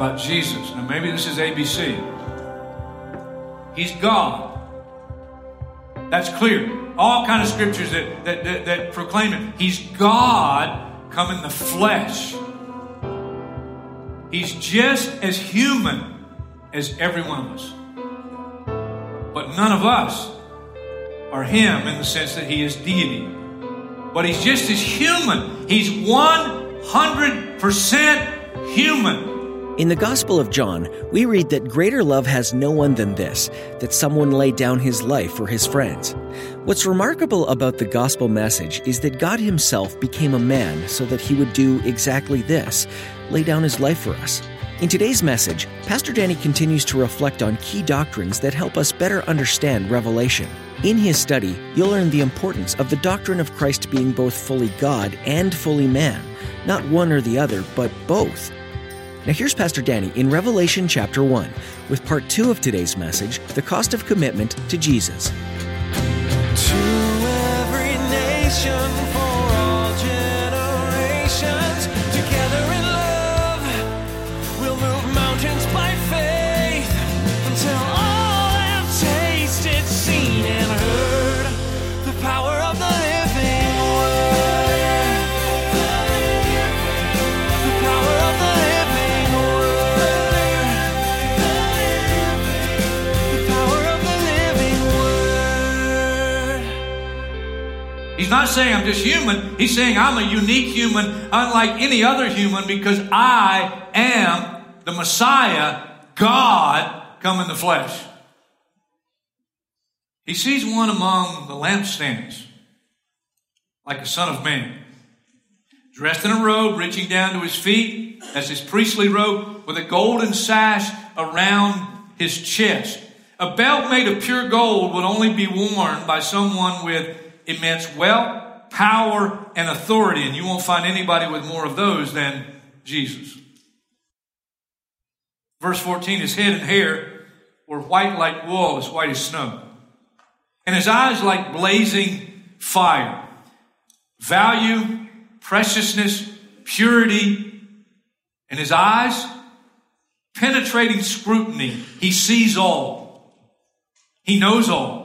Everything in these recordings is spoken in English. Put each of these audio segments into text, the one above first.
About Jesus. Now, maybe this is ABC. He's God. That's clear. All kind of scriptures that, that, that, that proclaim it. He's God come in the flesh. He's just as human as every one of us. But none of us are him in the sense that he is deity. But he's just as human. He's 100% human. In the Gospel of John, we read that greater love has no one than this, that someone laid down his life for his friends. What's remarkable about the gospel message is that God himself became a man so that he would do exactly this lay down his life for us. In today's message, Pastor Danny continues to reflect on key doctrines that help us better understand Revelation. In his study, you'll learn the importance of the doctrine of Christ being both fully God and fully man, not one or the other, but both. Now, here's Pastor Danny in Revelation chapter 1 with part 2 of today's message The Cost of Commitment to Jesus. To Not saying I'm just human. He's saying I'm a unique human, unlike any other human, because I am the Messiah, God come in the flesh. He sees one among the lampstands, like a son of man, dressed in a robe reaching down to his feet. as his priestly robe, with a golden sash around his chest. A belt made of pure gold would only be worn by someone with immense wealth, power, and authority, and you won't find anybody with more of those than Jesus. Verse 14 His head and hair were white like wool, as white as snow, and his eyes like blazing fire. Value, preciousness, purity, and his eyes, penetrating scrutiny. He sees all, he knows all.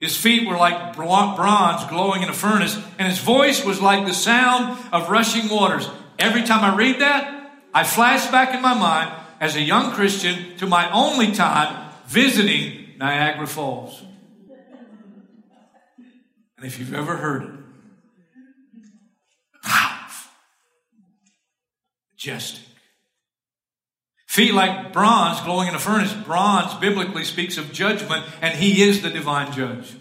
His feet were like bronze glowing in a furnace, and his voice was like the sound of rushing waters. Every time I read that, I flash back in my mind as a young Christian to my only time visiting Niagara Falls. And if you've ever heard it, wow, majestic. Feet like bronze glowing in a furnace. Bronze biblically speaks of judgment, and he is the divine judge.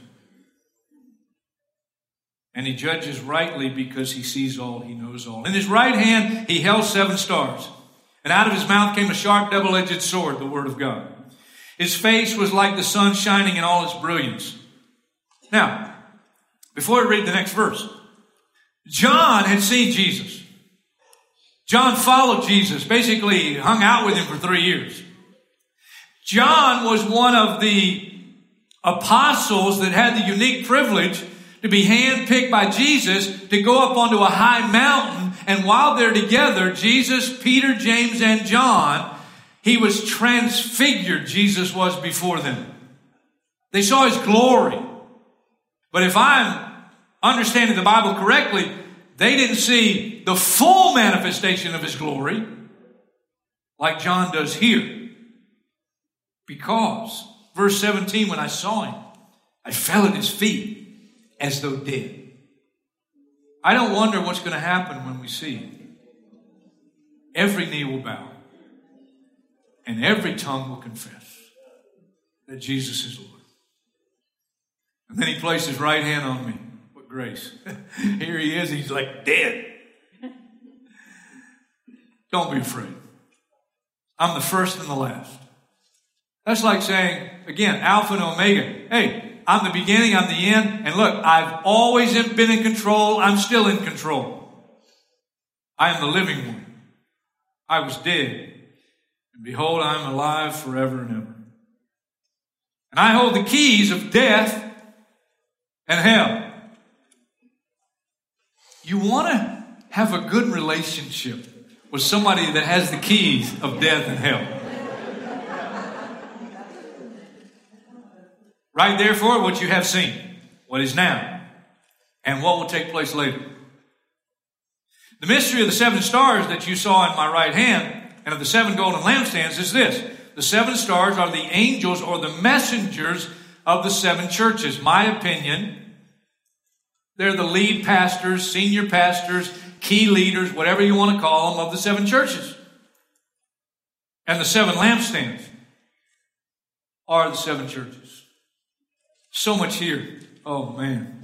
And he judges rightly because he sees all, he knows all. In his right hand, he held seven stars. And out of his mouth came a sharp double edged sword, the word of God. His face was like the sun shining in all its brilliance. Now, before I read the next verse, John had seen Jesus. John followed Jesus, basically hung out with him for three years. John was one of the apostles that had the unique privilege to be handpicked by Jesus to go up onto a high mountain. And while they're together, Jesus, Peter, James, and John, he was transfigured, Jesus was before them. They saw his glory. But if I'm understanding the Bible correctly, they didn't see the full manifestation of his glory like John does here. Because, verse 17, when I saw him, I fell at his feet as though dead. I don't wonder what's going to happen when we see him. Every knee will bow, and every tongue will confess that Jesus is Lord. And then he placed his right hand on me. What grace. Here he is. He's like dead. Don't be afraid. I'm the first and the last. That's like saying, again, Alpha and Omega. Hey, I'm the beginning, I'm the end, and look, I've always been in control, I'm still in control. I am the living one. I was dead, and behold, I am alive forever and ever. And I hold the keys of death and hell. You want to have a good relationship with somebody that has the keys of death and hell. Right, therefore, what you have seen, what is now, and what will take place later. The mystery of the seven stars that you saw in my right hand and of the seven golden lampstands is this. The seven stars are the angels or the messengers of the seven churches. My opinion, they're the lead pastors, senior pastors, key leaders, whatever you want to call them, of the seven churches. And the seven lampstands are the seven churches. So much here. Oh, man.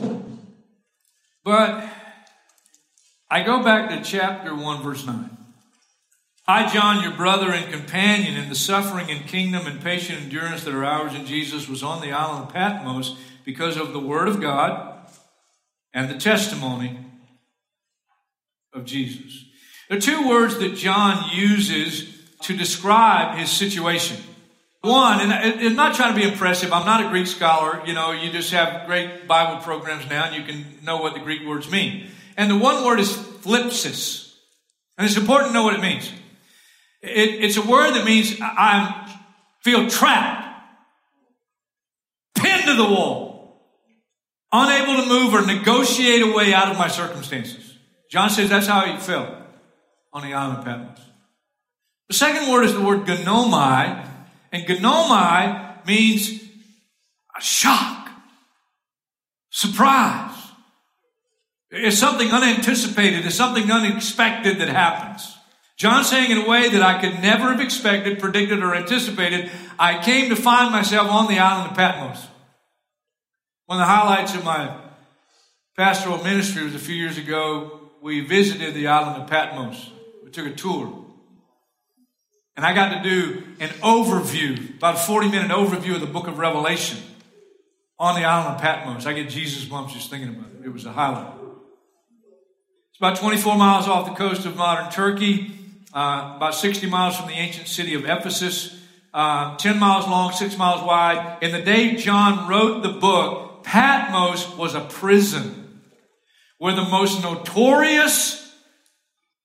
But I go back to chapter 1, verse 9. I, John, your brother and companion in the suffering and kingdom and patient endurance that are ours in Jesus, was on the island of Patmos because of the word of God and the testimony of Jesus. There are two words that John uses to describe his situation. One, and I'm not trying to be impressive. I'm not a Greek scholar. You know, you just have great Bible programs now and you can know what the Greek words mean. And the one word is thlipsis. And it's important to know what it means. It, it's a word that means I feel trapped, pinned to the wall, unable to move or negotiate a way out of my circumstances. John says that's how he felt on the island of Patmos. The second word is the word ginomai, and ginomai means a shock, surprise. It's something unanticipated, it's something unexpected that happens. John saying in a way that I could never have expected, predicted, or anticipated, I came to find myself on the island of Patmos. One of the highlights of my pastoral ministry was a few years ago, we visited the island of Patmos. We took a tour. And I got to do an overview, about a 40 minute overview of the book of Revelation on the island of Patmos. I get Jesus bumps just thinking about it. It was a highlight. It's about 24 miles off the coast of modern Turkey, uh, about 60 miles from the ancient city of Ephesus, uh, 10 miles long, 6 miles wide. In the day John wrote the book, Patmos was a prison where the most notorious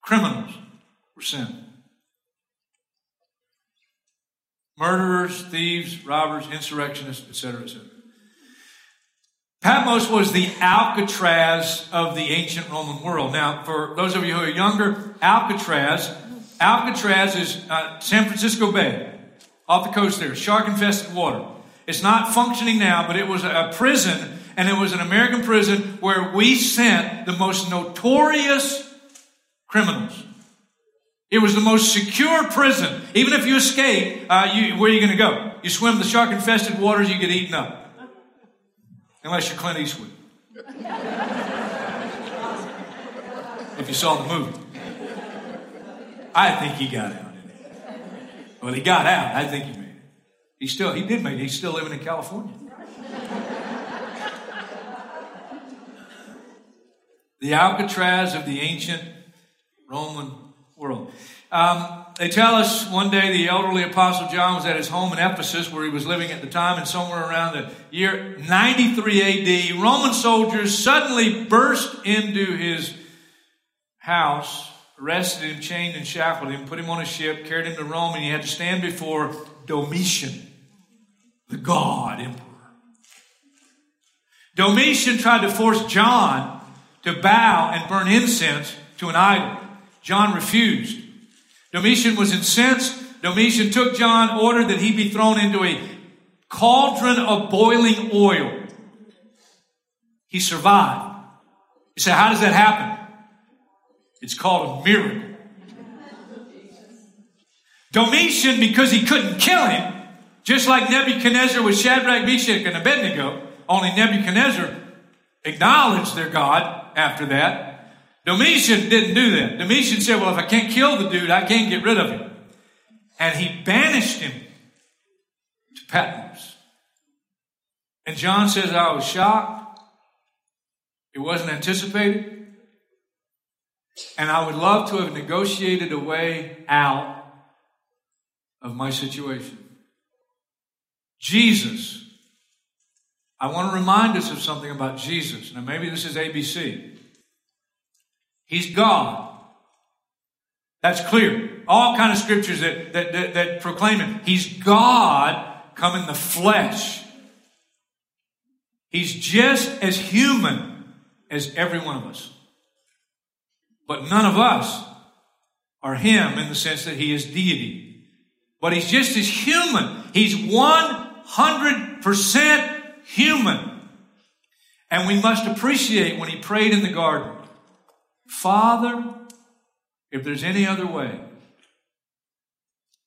criminals were sent. Murderers, thieves, robbers, insurrectionists, etc., etc. Patmos was the Alcatraz of the ancient Roman world. Now, for those of you who are younger, Alcatraz, Alcatraz is uh, San Francisco Bay, off the coast there, shark-infested water. It's not functioning now, but it was a prison, and it was an American prison where we sent the most notorious criminals. It was the most secure prison. Even if you escape, uh, you, where are you going to go? You swim the shark-infested waters, you get eaten up. Unless you're Clint Eastwood. if you saw the movie. I think he got out. Well, he got out. I think he made it. He still, he did make it. He's still living in California. The Alcatraz of the ancient Roman world. Um, they tell us one day the elderly apostle John was at his home in Ephesus where he was living at the time and somewhere around the year 93 AD, Roman soldiers suddenly burst into his house, arrested him, chained and shackled him, put him on a ship, carried him to Rome, and he had to stand before Domitian, the God emperor. Domitian tried to force John to bow and burn incense to an idol. John refused. Domitian was incensed. Domitian took John, ordered that he be thrown into a cauldron of boiling oil. He survived. You say, how does that happen? It's called a miracle. Domitian, because he couldn't kill him, just like Nebuchadnezzar with Shadrach, Meshach, and Abednego, only Nebuchadnezzar acknowledged their God after that. Domitian didn't do that. Domitian said, Well, if I can't kill the dude, I can't get rid of him. and he banished him to Patmos. And John says, I was shocked. It wasn't anticipated. And I would love to have negotiated a way out of my situation. Jesus. I want to remind us of something about Jesus. Now, maybe this is ABC. He's God. That's clear. All kind of scriptures that, that, that, that proclaim him. He's God come in the flesh. He's just as human as every one of us. But none of us are him in the sense that he is deity. But he's just as human. He's 100% human. And we must appreciate when he prayed in the garden Father, if there's any other way.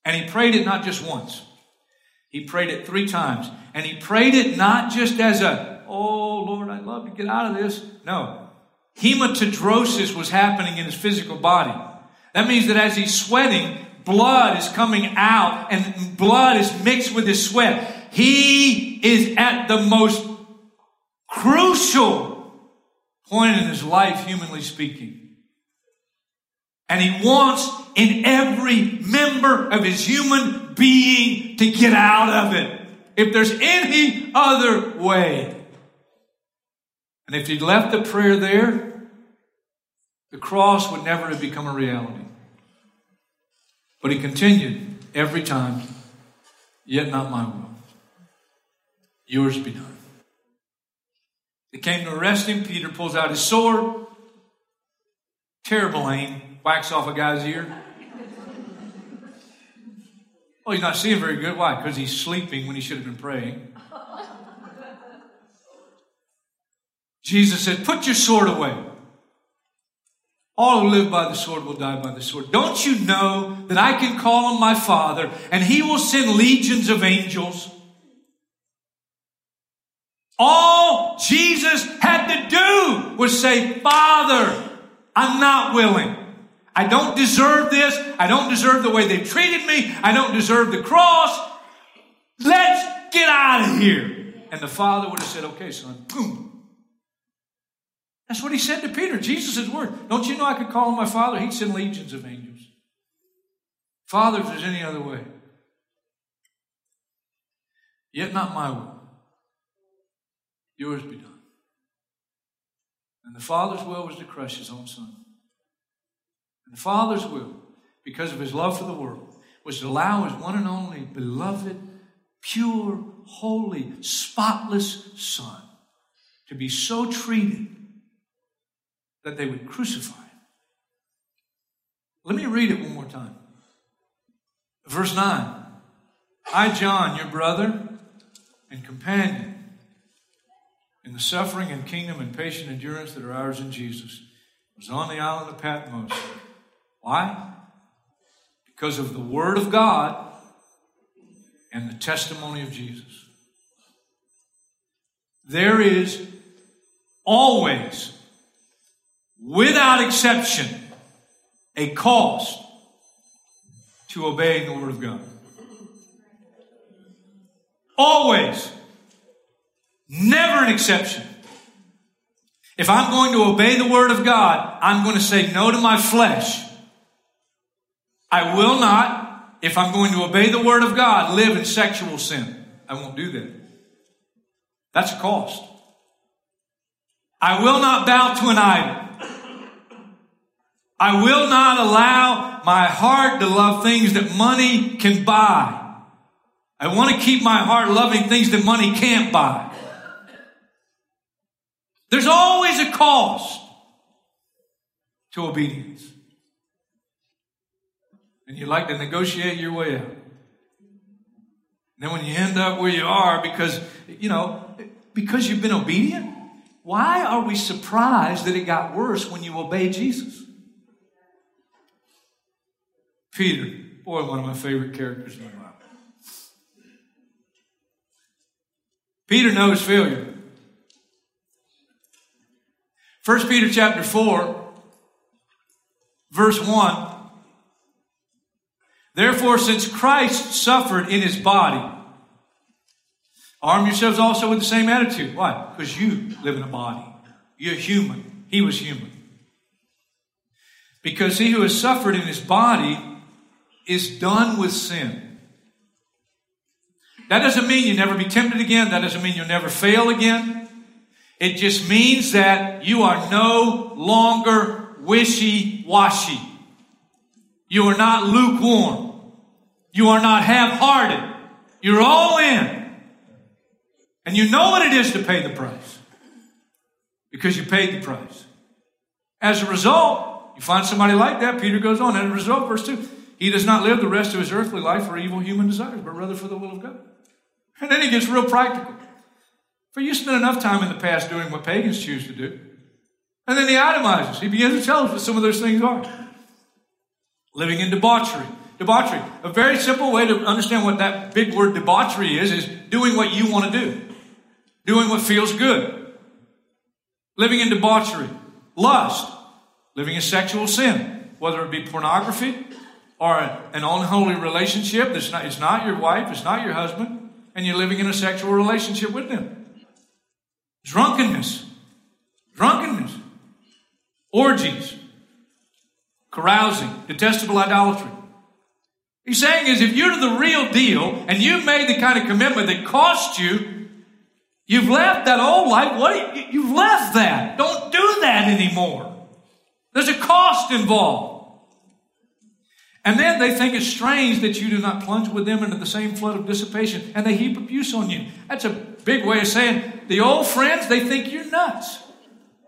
And he prayed it not just once, he prayed it three times. And he prayed it not just as a, oh Lord, I'd love to get out of this. No. Hematidrosis was happening in his physical body. That means that as he's sweating, blood is coming out and blood is mixed with his sweat. He is at the most crucial point in his life, humanly speaking. And he wants in every member of his human being to get out of it. If there's any other way. And if he'd left the prayer there, the cross would never have become a reality. But he continued every time, yet not my will. Yours be done. They came to arrest him. Peter pulls out his sword. Terrible aim. Whacks off a guy's ear. Well, he's not seeing very good. Why? Because he's sleeping when he should have been praying. Jesus said, Put your sword away. All who live by the sword will die by the sword. Don't you know that I can call on my Father and He will send legions of angels? All Jesus had to do was say, Father, I'm not willing. I don't deserve this. I don't deserve the way they treated me. I don't deserve the cross. Let's get out of here. And the Father would have said, Okay, son, boom, that's what he said to Peter, Jesus' word. Don't you know I could call on my Father? He'd send legions of angels. Father, if there's any other way. Yet not my will. Yours be done. And the Father's will was to crush his own son. And the Father's will, because of his love for the world, was to allow his one and only beloved, pure, holy, spotless Son to be so treated that they would crucify him. Let me read it one more time. Verse 9 I, John, your brother and companion in the suffering and kingdom and patient endurance that are ours in Jesus, was on the island of Patmos. Why? Because of the Word of God and the testimony of Jesus. There is always without exception, a cost to obeying the Word of God. Always. Never an exception. If I'm going to obey the Word of God, I'm going to say no to my flesh. I will not, if I'm going to obey the Word of God, live in sexual sin. I won't do that. That's a cost. I will not bow to an idol. I will not allow my heart to love things that money can buy. I want to keep my heart loving things that money can't buy. There's always a cost to obedience. And you like to negotiate your way out. And then when you end up where you are because, you know, because you've been obedient, why are we surprised that it got worse when you obey Jesus? Peter, boy, one of my favorite characters in the Bible. Peter knows failure. 1 Peter chapter 4, verse 1. Therefore, since Christ suffered in his body, arm yourselves also with the same attitude. Why? Because you live in a body. You're human. He was human. Because he who has suffered in his body is done with sin. That doesn't mean you never be tempted again. That doesn't mean you'll never fail again. It just means that you are no longer wishy washy. You are not lukewarm. You are not half hearted. You're all in. And you know what it is to pay the price because you paid the price. As a result, you find somebody like that, Peter goes on, as a result, verse 2, he does not live the rest of his earthly life for evil human desires, but rather for the will of God. And then he gets real practical. For you spent enough time in the past doing what pagans choose to do. And then he itemizes. He begins to tell us what some of those things are. Living in debauchery. Debauchery. A very simple way to understand what that big word debauchery is, is doing what you want to do. Doing what feels good. Living in debauchery. Lust. Living in sexual sin. Whether it be pornography or an unholy relationship that's not, it's not your wife, it's not your husband, and you're living in a sexual relationship with them. Drunkenness. Drunkenness. Orgies. Carousing. Detestable idolatry. He's saying is if you're the real deal and you've made the kind of commitment that cost you, you've left that old life. What you've left that. Don't do that anymore. There's a cost involved. And then they think it's strange that you do not plunge with them into the same flood of dissipation and they heap abuse on you. That's a big way of saying the old friends, they think you're nuts.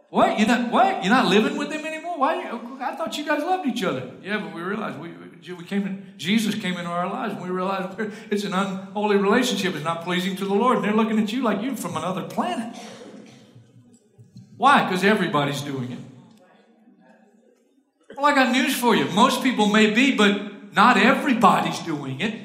What? You're not, what? You're not living with them anymore? Why? I thought you guys loved each other. Yeah, but we realized we, we came in, Jesus came into our lives and we realized it's an unholy relationship. It's not pleasing to the Lord. And they're looking at you like you're from another planet. Why? Because everybody's doing it. Well, I got news for you. Most people may be, but not everybody's doing it.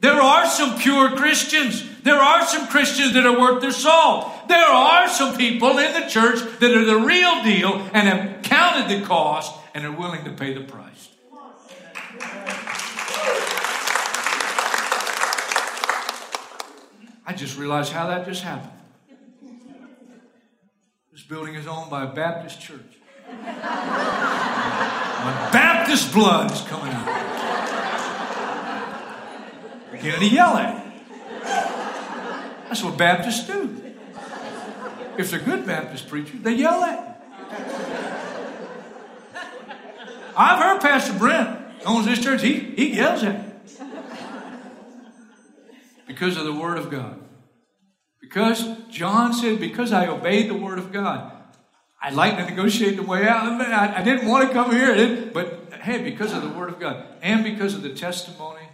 There are some pure Christians. There are some Christians that are worth their salt. There are some people in the church that are the real deal and have counted the cost and are willing to pay the price. I just realized how that just happened. This building is owned by a Baptist church. My Baptist blood is coming out. Beginning to yell at it. That's what Baptists do. If they're good Baptist preachers, they yell at you. I've heard Pastor Brent owns this church, he, he yells at me. Because of the Word of God. Because John said, because I obeyed the Word of God. I'd like to negotiate the way out. I, I didn't want to come here, but hey, because of the Word of God and because of the testimony,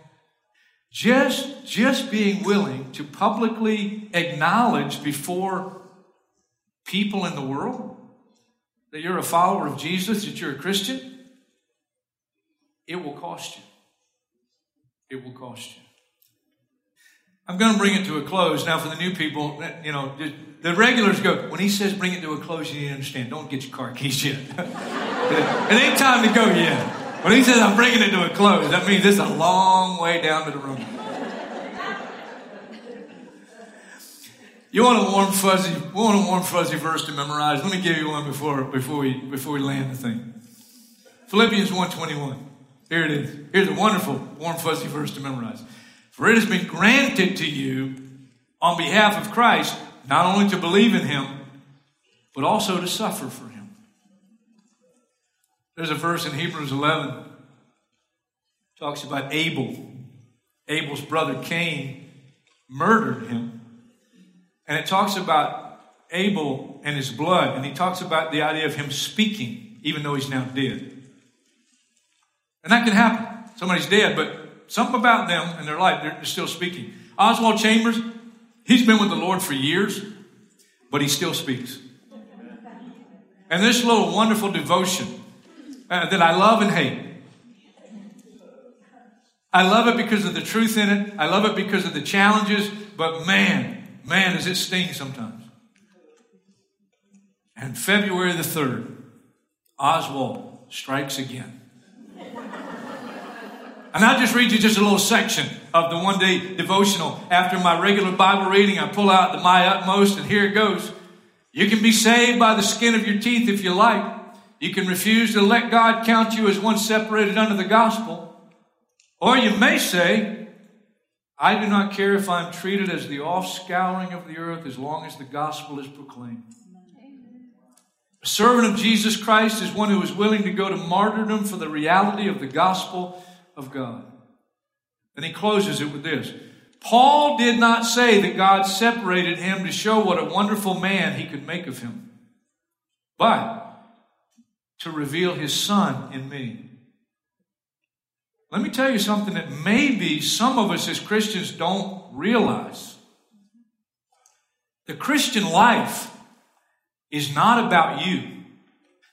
just just being willing to publicly acknowledge before people in the world that you're a follower of Jesus, that you're a Christian, it will cost you. It will cost you. I'm going to bring it to a close now for the new people. You know, the regulars go, when he says bring it to a close, you understand, don't get your car keys yet. it ain't time to go yet. When he says I'm bringing it to a close, that means it's a long way down to the room. You want a warm fuzzy, want a warm fuzzy verse to memorize? Let me give you one before before we before we land the thing. Philippians 1:21. Here it is. Here's a wonderful warm fuzzy verse to memorize. For it has been granted to you on behalf of Christ not only to believe in him, but also to suffer for him. There's a verse in Hebrews 11 talks about Abel. Abel's brother Cain murdered him. And it talks about Abel and his blood, and he talks about the idea of him speaking, even though he's now dead. And that can happen. Somebody's dead, but something about them and their life, they're, still speaking. Oswald Chambers, He's been with the Lord for years, but he still speaks. And this little wonderful devotion uh, that I love and hate. I love it because of the truth in it. I love it because of the challenges, but man, man, does it sting sometimes. And February the 3rd, Oswald strikes again. And I'll just read you just a little section of the one day devotional. After my regular Bible reading, I pull out the My Utmost, and here it goes. You can be saved by the skin of your teeth if you like. You can refuse to let God count you as one separated under the gospel. Or you may say, I do not care if I'm treated as the offscouring of the earth as long as the gospel is proclaimed. A servant of Jesus Christ is one who is willing to go to martyrdom for the reality of the gospel of God. And he closes it with this Paul did not say that God separated him to show what a wonderful man he could make of him, but to reveal his son in me. Let me tell you something that maybe some of us as Christians don't realize. The Christian life is not about you.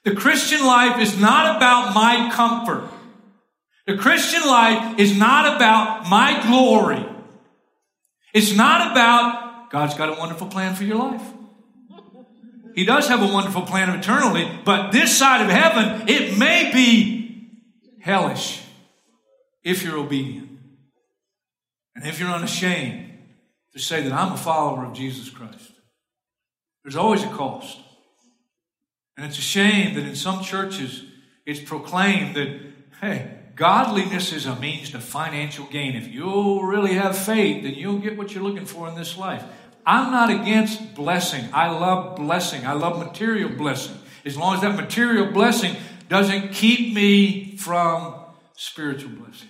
The Christian life is not about my comfort. The Christian life is not about my glory. It's not about God's got a wonderful plan for your life. He does have a wonderful plan of eternally, but this side of heaven, it may be hellish if you're obedient. And if you're unashamed to say that I'm a follower of Jesus Christ. There's always a cost. And it's a shame that in some churches it's proclaimed that, hey, godliness is a means to financial gain. If you'll really have faith, then you'll get what you're looking for in this life. I'm not against blessing. I love blessing. I love material blessing. As long as that material blessing doesn't keep me from spiritual blessing.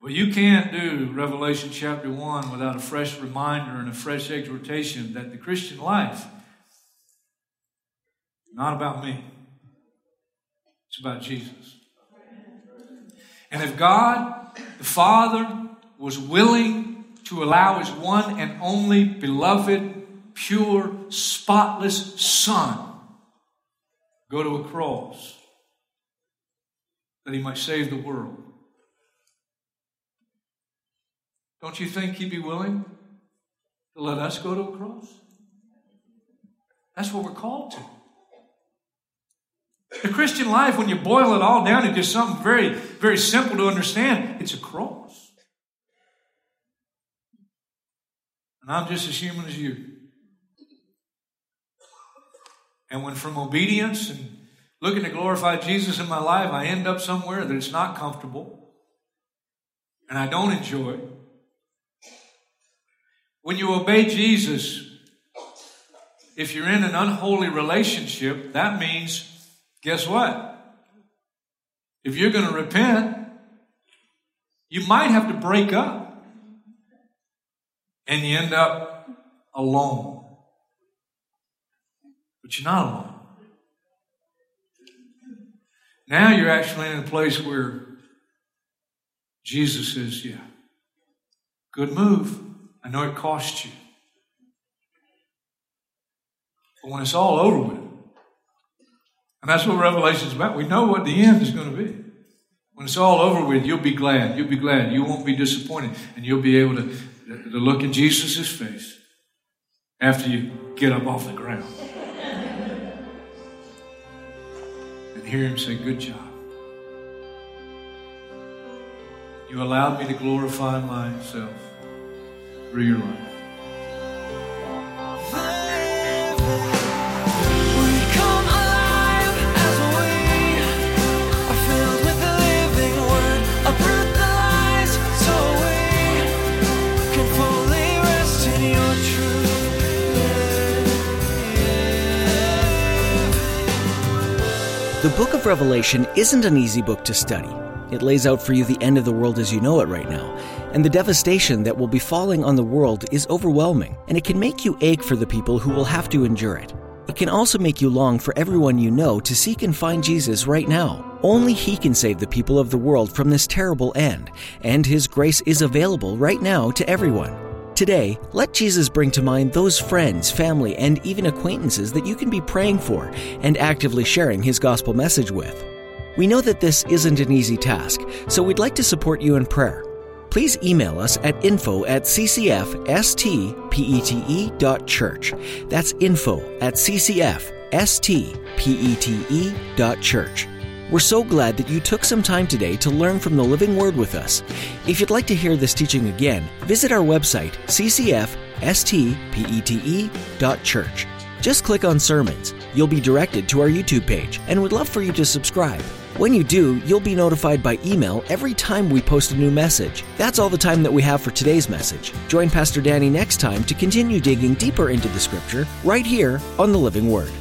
Well, you can't do Revelation chapter 1 without a fresh reminder and a fresh exhortation that the Christian life not about me. It's about Jesus. And if God, the Father, was willing to allow his one and only beloved, pure, spotless Son go to a cross that he might save the world, don't you think he'd be willing to let us go to a cross? That's what we're called to. The Christian life, when you boil it all down into something very, very simple to understand, it's a cross. And I'm just as human as you. And when from obedience and looking to glorify Jesus in my life, I end up somewhere that it's not comfortable and I don't enjoy, when you obey Jesus, if you're in an unholy relationship, that means, guess what? If you're going to repent, you might have to break up. And you end up alone. But you're not alone. Now you're actually in a place where Jesus says, Yeah, good move. I know it cost you. But when it's all over with, and that's what Revelation's about, we know what the end is going to be. When it's all over with, you'll be glad. You'll be glad. You won't be disappointed. And you'll be able to, to look in Jesus' face after you get up off the ground and hear him say, Good job. You allowed me to glorify myself through your life. The book of Revelation isn't an easy book to study. It lays out for you the end of the world as you know it right now, and the devastation that will be falling on the world is overwhelming, and it can make you ache for the people who will have to endure it. It can also make you long for everyone you know to seek and find Jesus right now. Only He can save the people of the world from this terrible end, and His grace is available right now to everyone. Today, let Jesus bring to mind those friends, family, and even acquaintances that you can be praying for and actively sharing His gospel message with. We know that this isn't an easy task, so we'd like to support you in prayer. Please email us at info at ccfstpete.church. That's info at ccfstpete.church. We're so glad that you took some time today to learn from the living word with us. If you'd like to hear this teaching again, visit our website, ccfstpete.church. Just click on sermons. You'll be directed to our YouTube page and would love for you to subscribe. When you do, you'll be notified by email every time we post a new message. That's all the time that we have for today's message. Join Pastor Danny next time to continue digging deeper into the scripture right here on the Living Word.